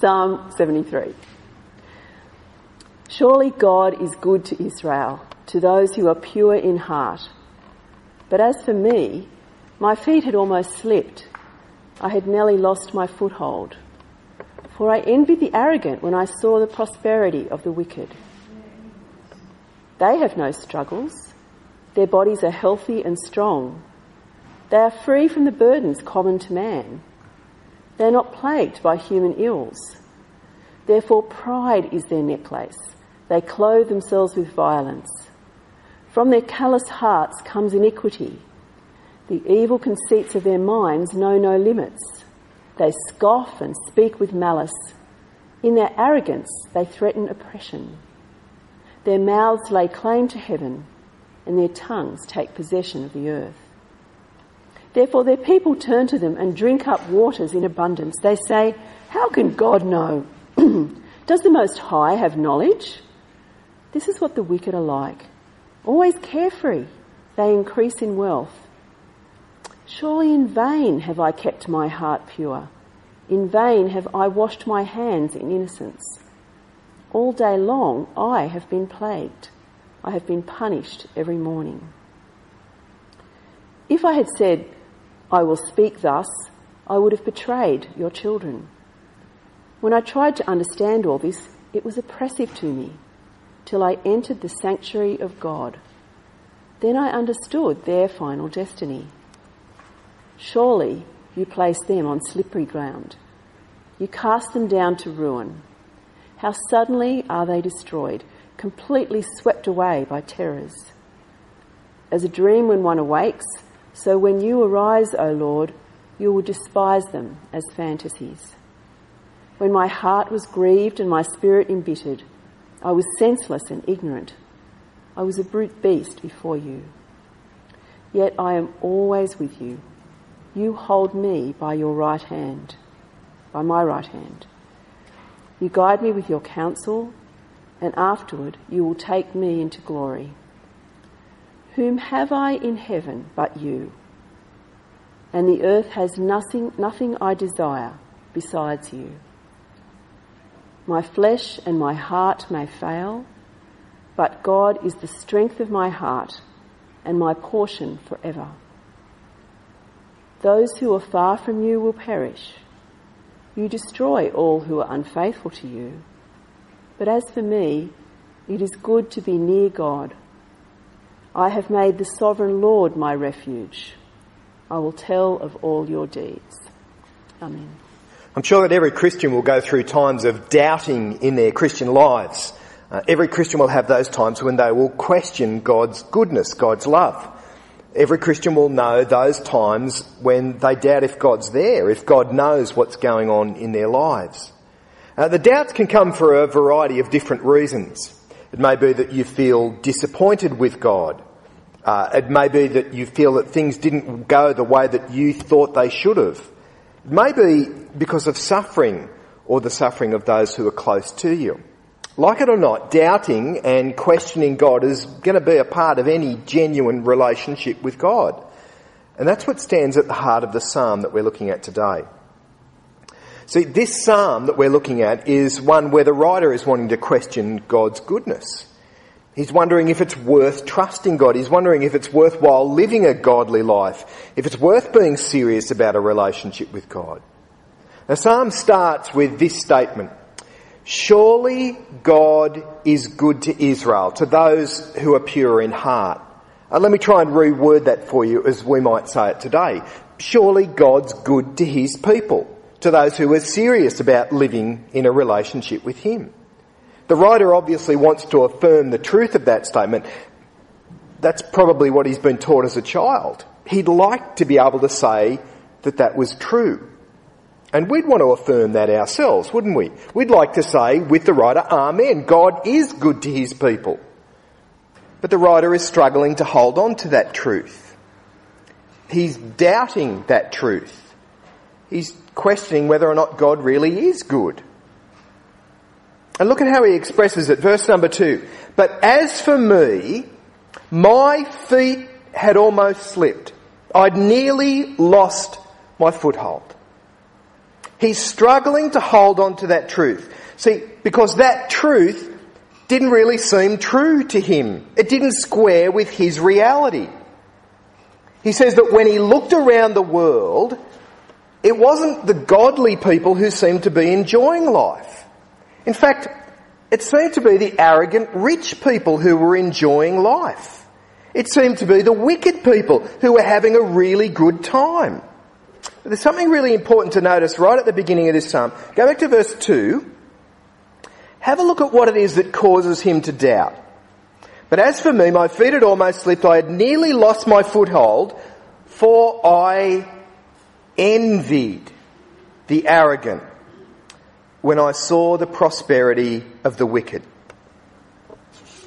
Psalm 73. Surely God is good to Israel, to those who are pure in heart. But as for me, my feet had almost slipped. I had nearly lost my foothold. For I envied the arrogant when I saw the prosperity of the wicked. They have no struggles. Their bodies are healthy and strong. They are free from the burdens common to man. They are not plagued by human ills. Therefore, pride is their necklace. They clothe themselves with violence. From their callous hearts comes iniquity. The evil conceits of their minds know no limits. They scoff and speak with malice. In their arrogance, they threaten oppression. Their mouths lay claim to heaven, and their tongues take possession of the earth. Therefore, their people turn to them and drink up waters in abundance. They say, How can God know? Does the Most High have knowledge? This is what the wicked are like. Always carefree, they increase in wealth. Surely in vain have I kept my heart pure. In vain have I washed my hands in innocence. All day long I have been plagued. I have been punished every morning. If I had said, I will speak thus, I would have betrayed your children. When I tried to understand all this, it was oppressive to me till I entered the sanctuary of God. Then I understood their final destiny. Surely you place them on slippery ground. You cast them down to ruin. How suddenly are they destroyed, completely swept away by terrors. As a dream when one awakes, so when you arise, O Lord, you will despise them as fantasies. When my heart was grieved and my spirit embittered, I was senseless and ignorant. I was a brute beast before you. Yet I am always with you. You hold me by your right hand, by my right hand. You guide me with your counsel, and afterward you will take me into glory. Whom have I in heaven but you? And the earth has nothing, nothing I desire besides you. My flesh and my heart may fail, but God is the strength of my heart and my portion forever. Those who are far from you will perish. You destroy all who are unfaithful to you. But as for me, it is good to be near God. I have made the sovereign Lord my refuge. I will tell of all your deeds. Amen. I'm sure that every Christian will go through times of doubting in their Christian lives. Uh, every Christian will have those times when they will question God's goodness, God's love. Every Christian will know those times when they doubt if God's there, if God knows what's going on in their lives. Uh, the doubts can come for a variety of different reasons. It may be that you feel disappointed with God. Uh, it may be that you feel that things didn't go the way that you thought they should have. It may be because of suffering or the suffering of those who are close to you. Like it or not, doubting and questioning God is going to be a part of any genuine relationship with God. And that's what stands at the heart of the psalm that we're looking at today. See, this psalm that we're looking at is one where the writer is wanting to question God's goodness. He's wondering if it's worth trusting God. He's wondering if it's worthwhile living a godly life, if it's worth being serious about a relationship with God. The psalm starts with this statement. Surely God is good to Israel, to those who are pure in heart. And uh, let me try and reword that for you as we might say it today. Surely God's good to his people to those who are serious about living in a relationship with Him. The writer obviously wants to affirm the truth of that statement. That's probably what he's been taught as a child. He'd like to be able to say that that was true. And we'd want to affirm that ourselves, wouldn't we? We'd like to say with the writer, Amen, God is good to his people. But the writer is struggling to hold on to that truth. He's doubting that truth. He's questioning whether or not God really is good. And look at how he expresses it. Verse number two. But as for me, my feet had almost slipped. I'd nearly lost my foothold. He's struggling to hold on to that truth. See, because that truth didn't really seem true to him. It didn't square with his reality. He says that when he looked around the world, it wasn't the godly people who seemed to be enjoying life. In fact, it seemed to be the arrogant rich people who were enjoying life. It seemed to be the wicked people who were having a really good time. But there's something really important to notice right at the beginning of this psalm. Go back to verse 2. Have a look at what it is that causes him to doubt. But as for me, my feet had almost slipped. I had nearly lost my foothold, for I envied the arrogant when I saw the prosperity of the wicked.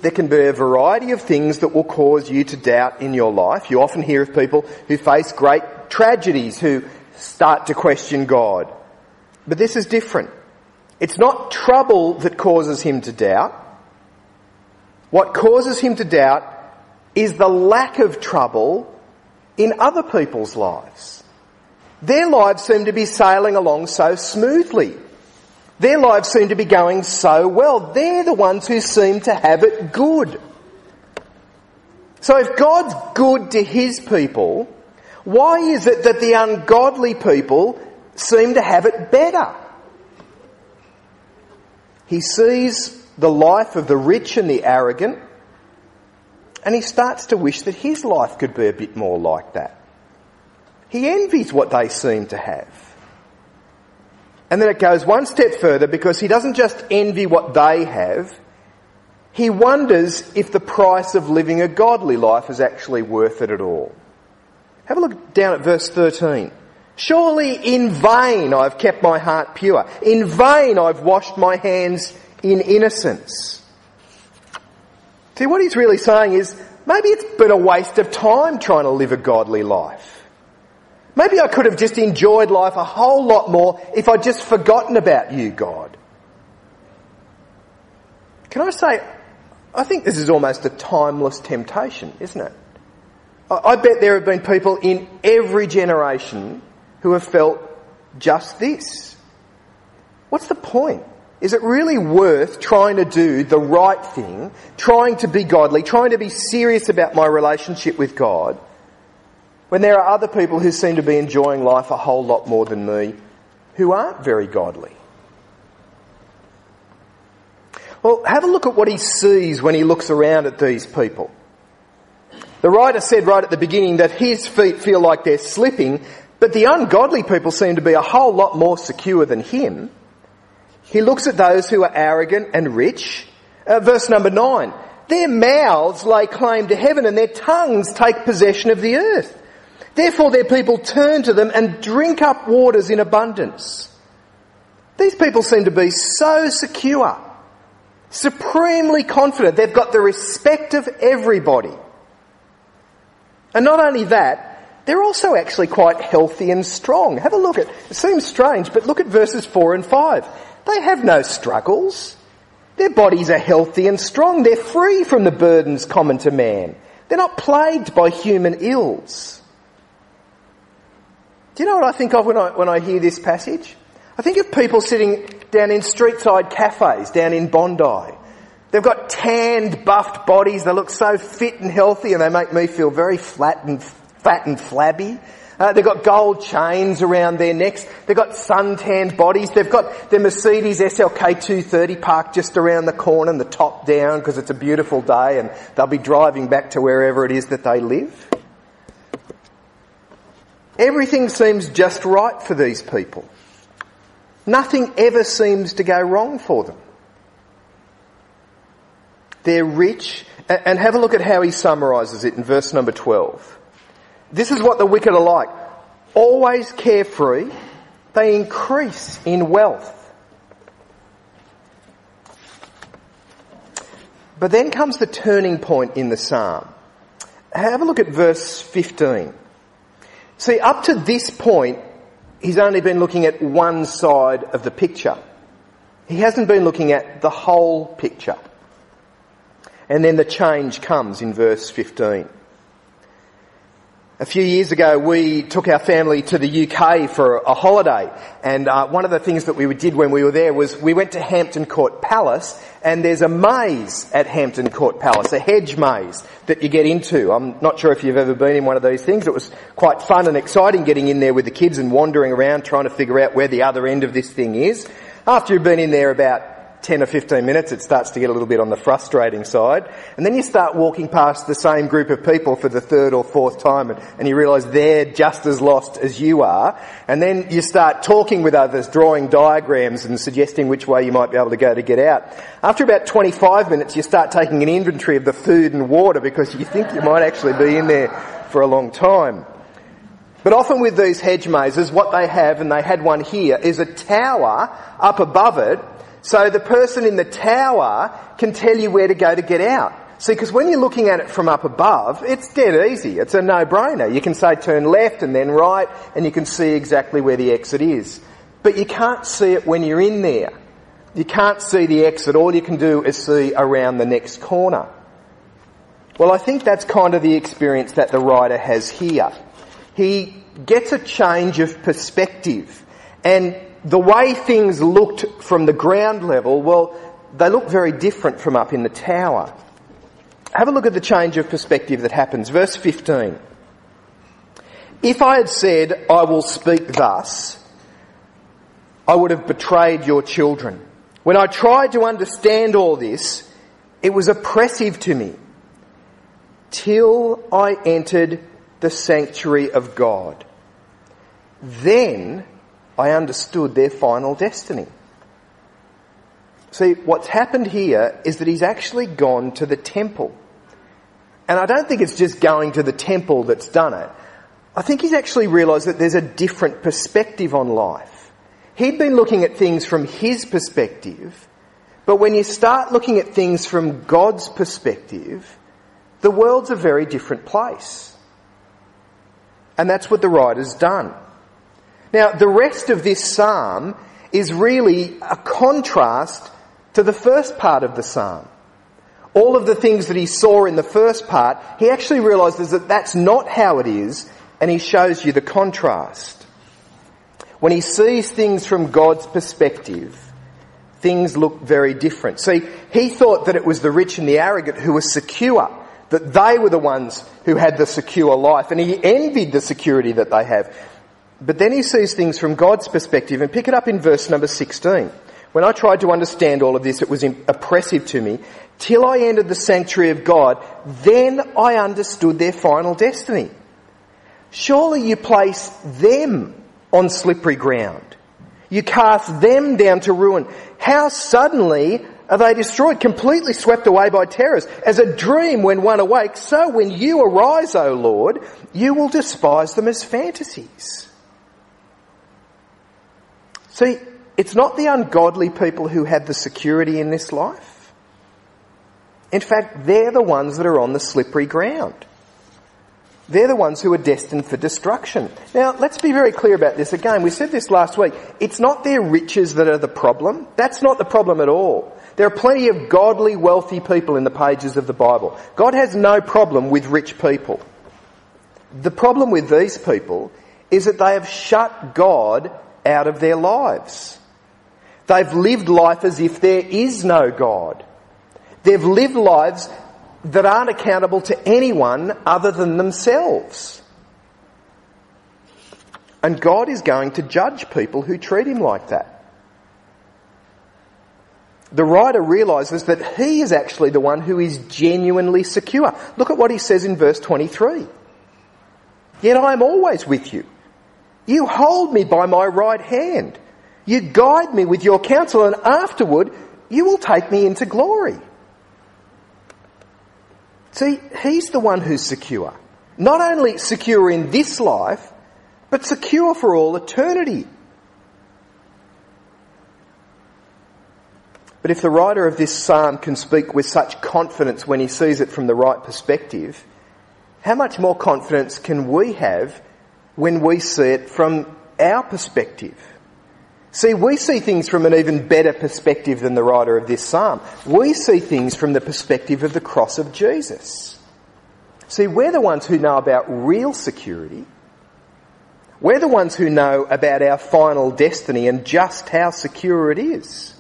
There can be a variety of things that will cause you to doubt in your life. You often hear of people who face great tragedies who start to question God. But this is different. It's not trouble that causes him to doubt. What causes him to doubt is the lack of trouble in other people's lives. Their lives seem to be sailing along so smoothly. Their lives seem to be going so well. They're the ones who seem to have it good. So if God's good to his people, why is it that the ungodly people seem to have it better? He sees the life of the rich and the arrogant, and he starts to wish that his life could be a bit more like that. He envies what they seem to have. And then it goes one step further because he doesn't just envy what they have, he wonders if the price of living a godly life is actually worth it at all. Have a look down at verse 13. Surely in vain I've kept my heart pure. In vain I've washed my hands in innocence. See, what he's really saying is maybe it's been a waste of time trying to live a godly life. Maybe I could have just enjoyed life a whole lot more if I'd just forgotten about you, God. Can I say, I think this is almost a timeless temptation, isn't it? I bet there have been people in every generation who have felt just this. What's the point? Is it really worth trying to do the right thing, trying to be godly, trying to be serious about my relationship with God, when there are other people who seem to be enjoying life a whole lot more than me who aren't very godly? Well, have a look at what he sees when he looks around at these people. The writer said right at the beginning that his feet feel like they're slipping but the ungodly people seem to be a whole lot more secure than him. He looks at those who are arrogant and rich. Uh, verse number nine. Their mouths lay claim to heaven and their tongues take possession of the earth. Therefore their people turn to them and drink up waters in abundance. These people seem to be so secure, supremely confident. They've got the respect of everybody. And not only that, they're also actually quite healthy and strong. Have a look at, it seems strange, but look at verses 4 and 5. They have no struggles. Their bodies are healthy and strong. They're free from the burdens common to man. They're not plagued by human ills. Do you know what I think of when I, when I hear this passage? I think of people sitting down in street side cafes down in Bondi. They've got tanned, buffed bodies. They look so fit and healthy and they make me feel very flat and fat and flabby. Uh, they've got gold chains around their necks. They've got sun-tanned bodies. They've got their Mercedes SLK 230 parked just around the corner and the top down because it's a beautiful day and they'll be driving back to wherever it is that they live. Everything seems just right for these people. Nothing ever seems to go wrong for them. They're rich, and have a look at how he summarises it in verse number 12. This is what the wicked are like. Always carefree. They increase in wealth. But then comes the turning point in the psalm. Have a look at verse 15. See, up to this point, he's only been looking at one side of the picture. He hasn't been looking at the whole picture. And then the change comes in verse 15. A few years ago, we took our family to the UK for a holiday, and uh, one of the things that we did when we were there was we went to Hampton Court Palace, and there's a maze at Hampton Court Palace, a hedge maze that you get into. I'm not sure if you've ever been in one of these things. It was quite fun and exciting getting in there with the kids and wandering around trying to figure out where the other end of this thing is. After you've been in there about 10 or 15 minutes, it starts to get a little bit on the frustrating side. And then you start walking past the same group of people for the third or fourth time and, and you realise they're just as lost as you are. And then you start talking with others, drawing diagrams and suggesting which way you might be able to go to get out. After about 25 minutes, you start taking an inventory of the food and water because you think you might actually be in there for a long time. But often with these hedge mazes, what they have, and they had one here, is a tower up above it so the person in the tower can tell you where to go to get out. See, because when you're looking at it from up above, it's dead easy. It's a no-brainer. You can say turn left and then right, and you can see exactly where the exit is. But you can't see it when you're in there. You can't see the exit. All you can do is see around the next corner. Well, I think that's kind of the experience that the writer has here. He gets a change of perspective. And the way things looked from the ground level, well, they look very different from up in the tower. Have a look at the change of perspective that happens. Verse 15. If I had said, I will speak thus, I would have betrayed your children. When I tried to understand all this, it was oppressive to me till I entered the sanctuary of God. Then I understood their final destiny. See, what's happened here is that he's actually gone to the temple. And I don't think it's just going to the temple that's done it. I think he's actually realised that there's a different perspective on life. He'd been looking at things from his perspective, but when you start looking at things from God's perspective, the world's a very different place. And that's what the writer's done. Now, the rest of this psalm is really a contrast to the first part of the psalm. All of the things that he saw in the first part, he actually realizes that that's not how it is, and he shows you the contrast. When he sees things from God's perspective, things look very different. See, he thought that it was the rich and the arrogant who were secure, that they were the ones who had the secure life, and he envied the security that they have. But then he sees things from God's perspective and pick it up in verse number 16. When I tried to understand all of this, it was oppressive to me. Till I entered the sanctuary of God, then I understood their final destiny. Surely you place them on slippery ground. You cast them down to ruin. How suddenly are they destroyed, completely swept away by terrors? As a dream when one awakes, so when you arise, O Lord, you will despise them as fantasies. See, it's not the ungodly people who have the security in this life. In fact, they're the ones that are on the slippery ground. They're the ones who are destined for destruction. Now, let's be very clear about this again. We said this last week. It's not their riches that are the problem. That's not the problem at all. There are plenty of godly, wealthy people in the pages of the Bible. God has no problem with rich people. The problem with these people is that they have shut God out of their lives. They've lived life as if there is no God. They've lived lives that aren't accountable to anyone other than themselves. And God is going to judge people who treat him like that. The writer realizes that he is actually the one who is genuinely secure. Look at what he says in verse 23. Yet I am always with you. You hold me by my right hand. You guide me with your counsel and afterward you will take me into glory. See, he's the one who's secure. Not only secure in this life, but secure for all eternity. But if the writer of this psalm can speak with such confidence when he sees it from the right perspective, how much more confidence can we have when we see it from our perspective. See, we see things from an even better perspective than the writer of this psalm. We see things from the perspective of the cross of Jesus. See, we're the ones who know about real security. We're the ones who know about our final destiny and just how secure it is.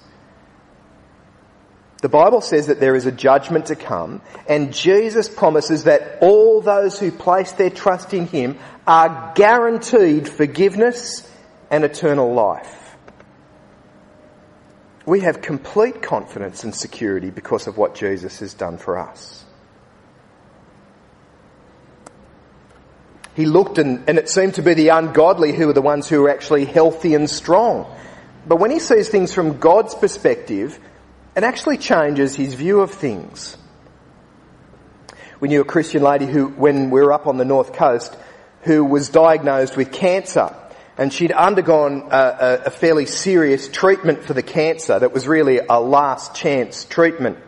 The Bible says that there is a judgment to come, and Jesus promises that all those who place their trust in Him are guaranteed forgiveness and eternal life. We have complete confidence and security because of what Jesus has done for us. He looked and, and it seemed to be the ungodly who were the ones who were actually healthy and strong. But when he sees things from God's perspective, it actually changes his view of things. We knew a Christian lady who, when we were up on the north coast, who was diagnosed with cancer. And she'd undergone a, a, fairly serious treatment for the cancer that was really a last chance treatment.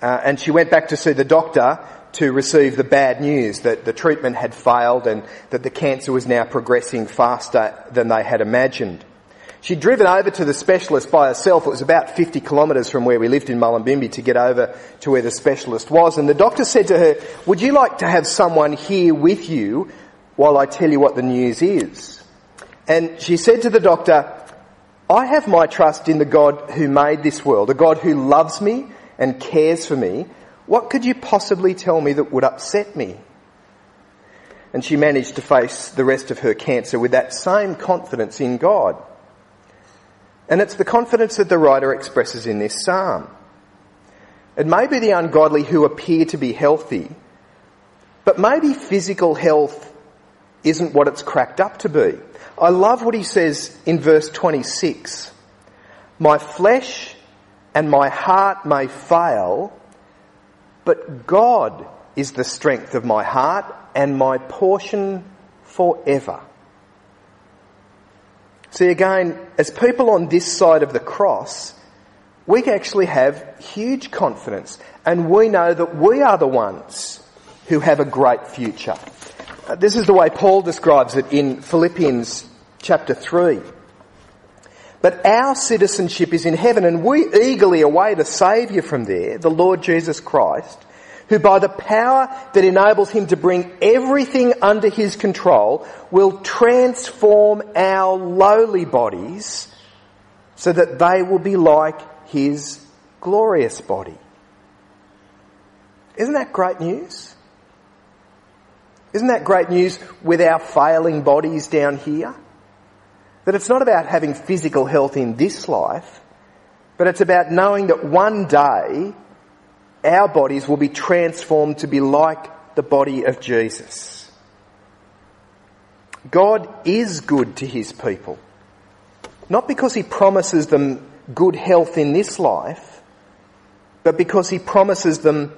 Uh, and she went back to see the doctor to receive the bad news that the treatment had failed and that the cancer was now progressing faster than they had imagined. She'd driven over to the specialist by herself. It was about 50 kilometres from where we lived in Mullumbimby to get over to where the specialist was. And the doctor said to her, would you like to have someone here with you while I tell you what the news is? And she said to the doctor, I have my trust in the God who made this world, a God who loves me and cares for me. What could you possibly tell me that would upset me? And she managed to face the rest of her cancer with that same confidence in God. And it's the confidence that the writer expresses in this psalm. It may be the ungodly who appear to be healthy, but maybe physical health isn't what it's cracked up to be. I love what he says in verse 26. My flesh and my heart may fail, but God is the strength of my heart and my portion forever. See again, as people on this side of the cross, we actually have huge confidence and we know that we are the ones who have a great future. Uh, this is the way Paul describes it in Philippians chapter 3. But our citizenship is in heaven and we eagerly await a saviour from there, the Lord Jesus Christ, who by the power that enables him to bring everything under his control will transform our lowly bodies so that they will be like his glorious body. Isn't that great news? Isn't that great news with our failing bodies down here? That it's not about having physical health in this life, but it's about knowing that one day our bodies will be transformed to be like the body of Jesus. God is good to his people. Not because he promises them good health in this life, but because he promises them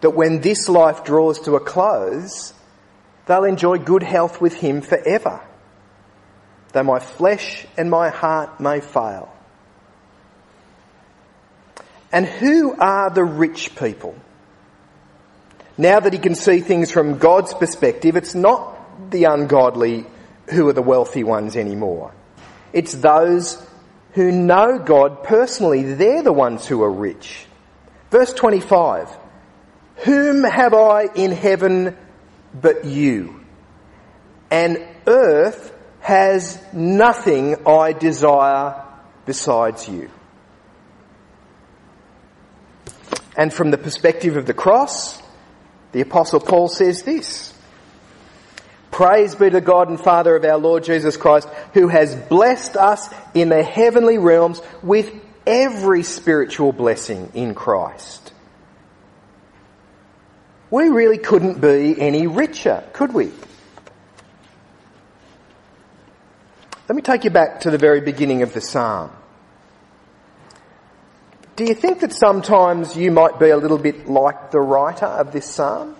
that when this life draws to a close, they'll enjoy good health with him forever. Though my flesh and my heart may fail, and who are the rich people? Now that he can see things from God's perspective, it's not the ungodly who are the wealthy ones anymore. It's those who know God personally. They're the ones who are rich. Verse 25. Whom have I in heaven but you? And earth has nothing I desire besides you. And from the perspective of the cross, the apostle Paul says this. Praise be to God and Father of our Lord Jesus Christ, who has blessed us in the heavenly realms with every spiritual blessing in Christ. We really couldn't be any richer, could we? Let me take you back to the very beginning of the psalm. Do you think that sometimes you might be a little bit like the writer of this psalm?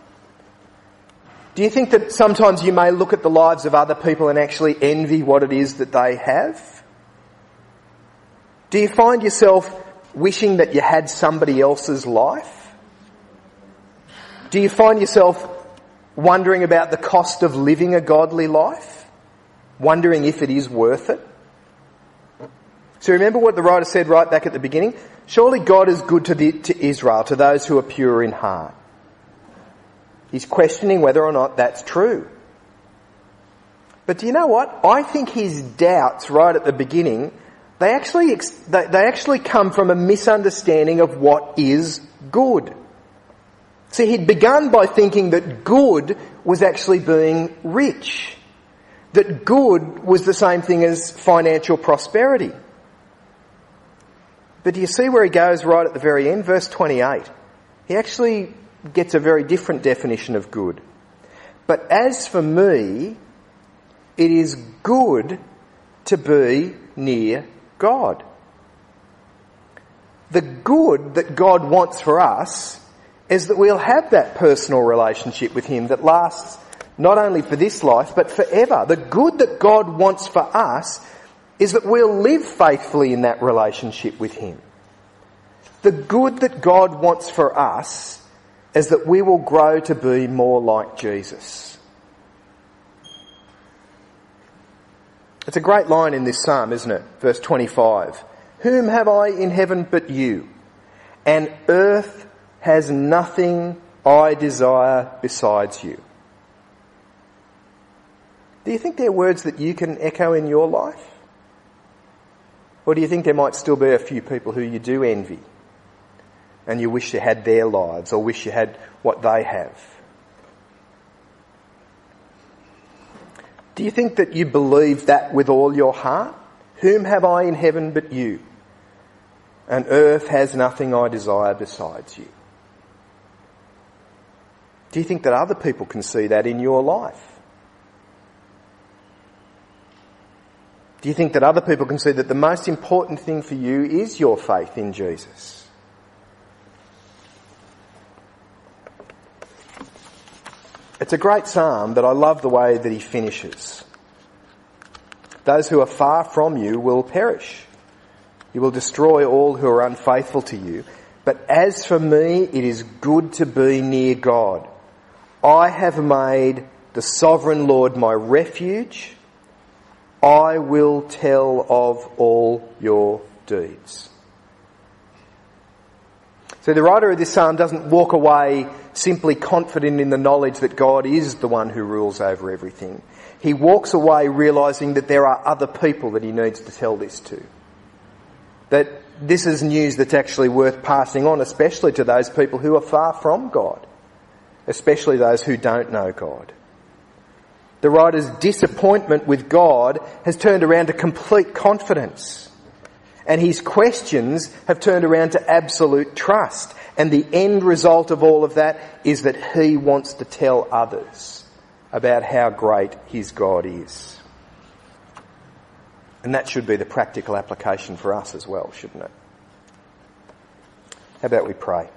Do you think that sometimes you may look at the lives of other people and actually envy what it is that they have? Do you find yourself wishing that you had somebody else's life? Do you find yourself wondering about the cost of living a godly life? Wondering if it is worth it? So remember what the writer said right back at the beginning? Surely God is good to, the, to Israel, to those who are pure in heart. He's questioning whether or not that's true. But do you know what? I think his doubts right at the beginning, they actually, they, they actually come from a misunderstanding of what is good. See, he'd begun by thinking that good was actually being rich. That good was the same thing as financial prosperity. But do you see where he goes right at the very end? Verse 28. He actually gets a very different definition of good. But as for me, it is good to be near God. The good that God wants for us is that we'll have that personal relationship with Him that lasts not only for this life, but forever. The good that God wants for us is that we'll live faithfully in that relationship with Him. The good that God wants for us is that we will grow to be more like Jesus. It's a great line in this psalm, isn't it? Verse 25. Whom have I in heaven but you? And earth has nothing I desire besides you. Do you think they're words that you can echo in your life? Or do you think there might still be a few people who you do envy and you wish you had their lives or wish you had what they have? Do you think that you believe that with all your heart? Whom have I in heaven but you? And earth has nothing I desire besides you. Do you think that other people can see that in your life? Do you think that other people can see that the most important thing for you is your faith in Jesus? It's a great psalm, but I love the way that he finishes. Those who are far from you will perish. You will destroy all who are unfaithful to you. But as for me, it is good to be near God. I have made the sovereign Lord my refuge. I will tell of all your deeds. So the writer of this psalm doesn't walk away simply confident in the knowledge that God is the one who rules over everything. He walks away realizing that there are other people that he needs to tell this to. That this is news that's actually worth passing on, especially to those people who are far from God especially those who don't know God. The writer's disappointment with God has turned around to complete confidence. And his questions have turned around to absolute trust. And the end result of all of that is that he wants to tell others about how great his God is. And that should be the practical application for us as well, shouldn't it? How about we pray?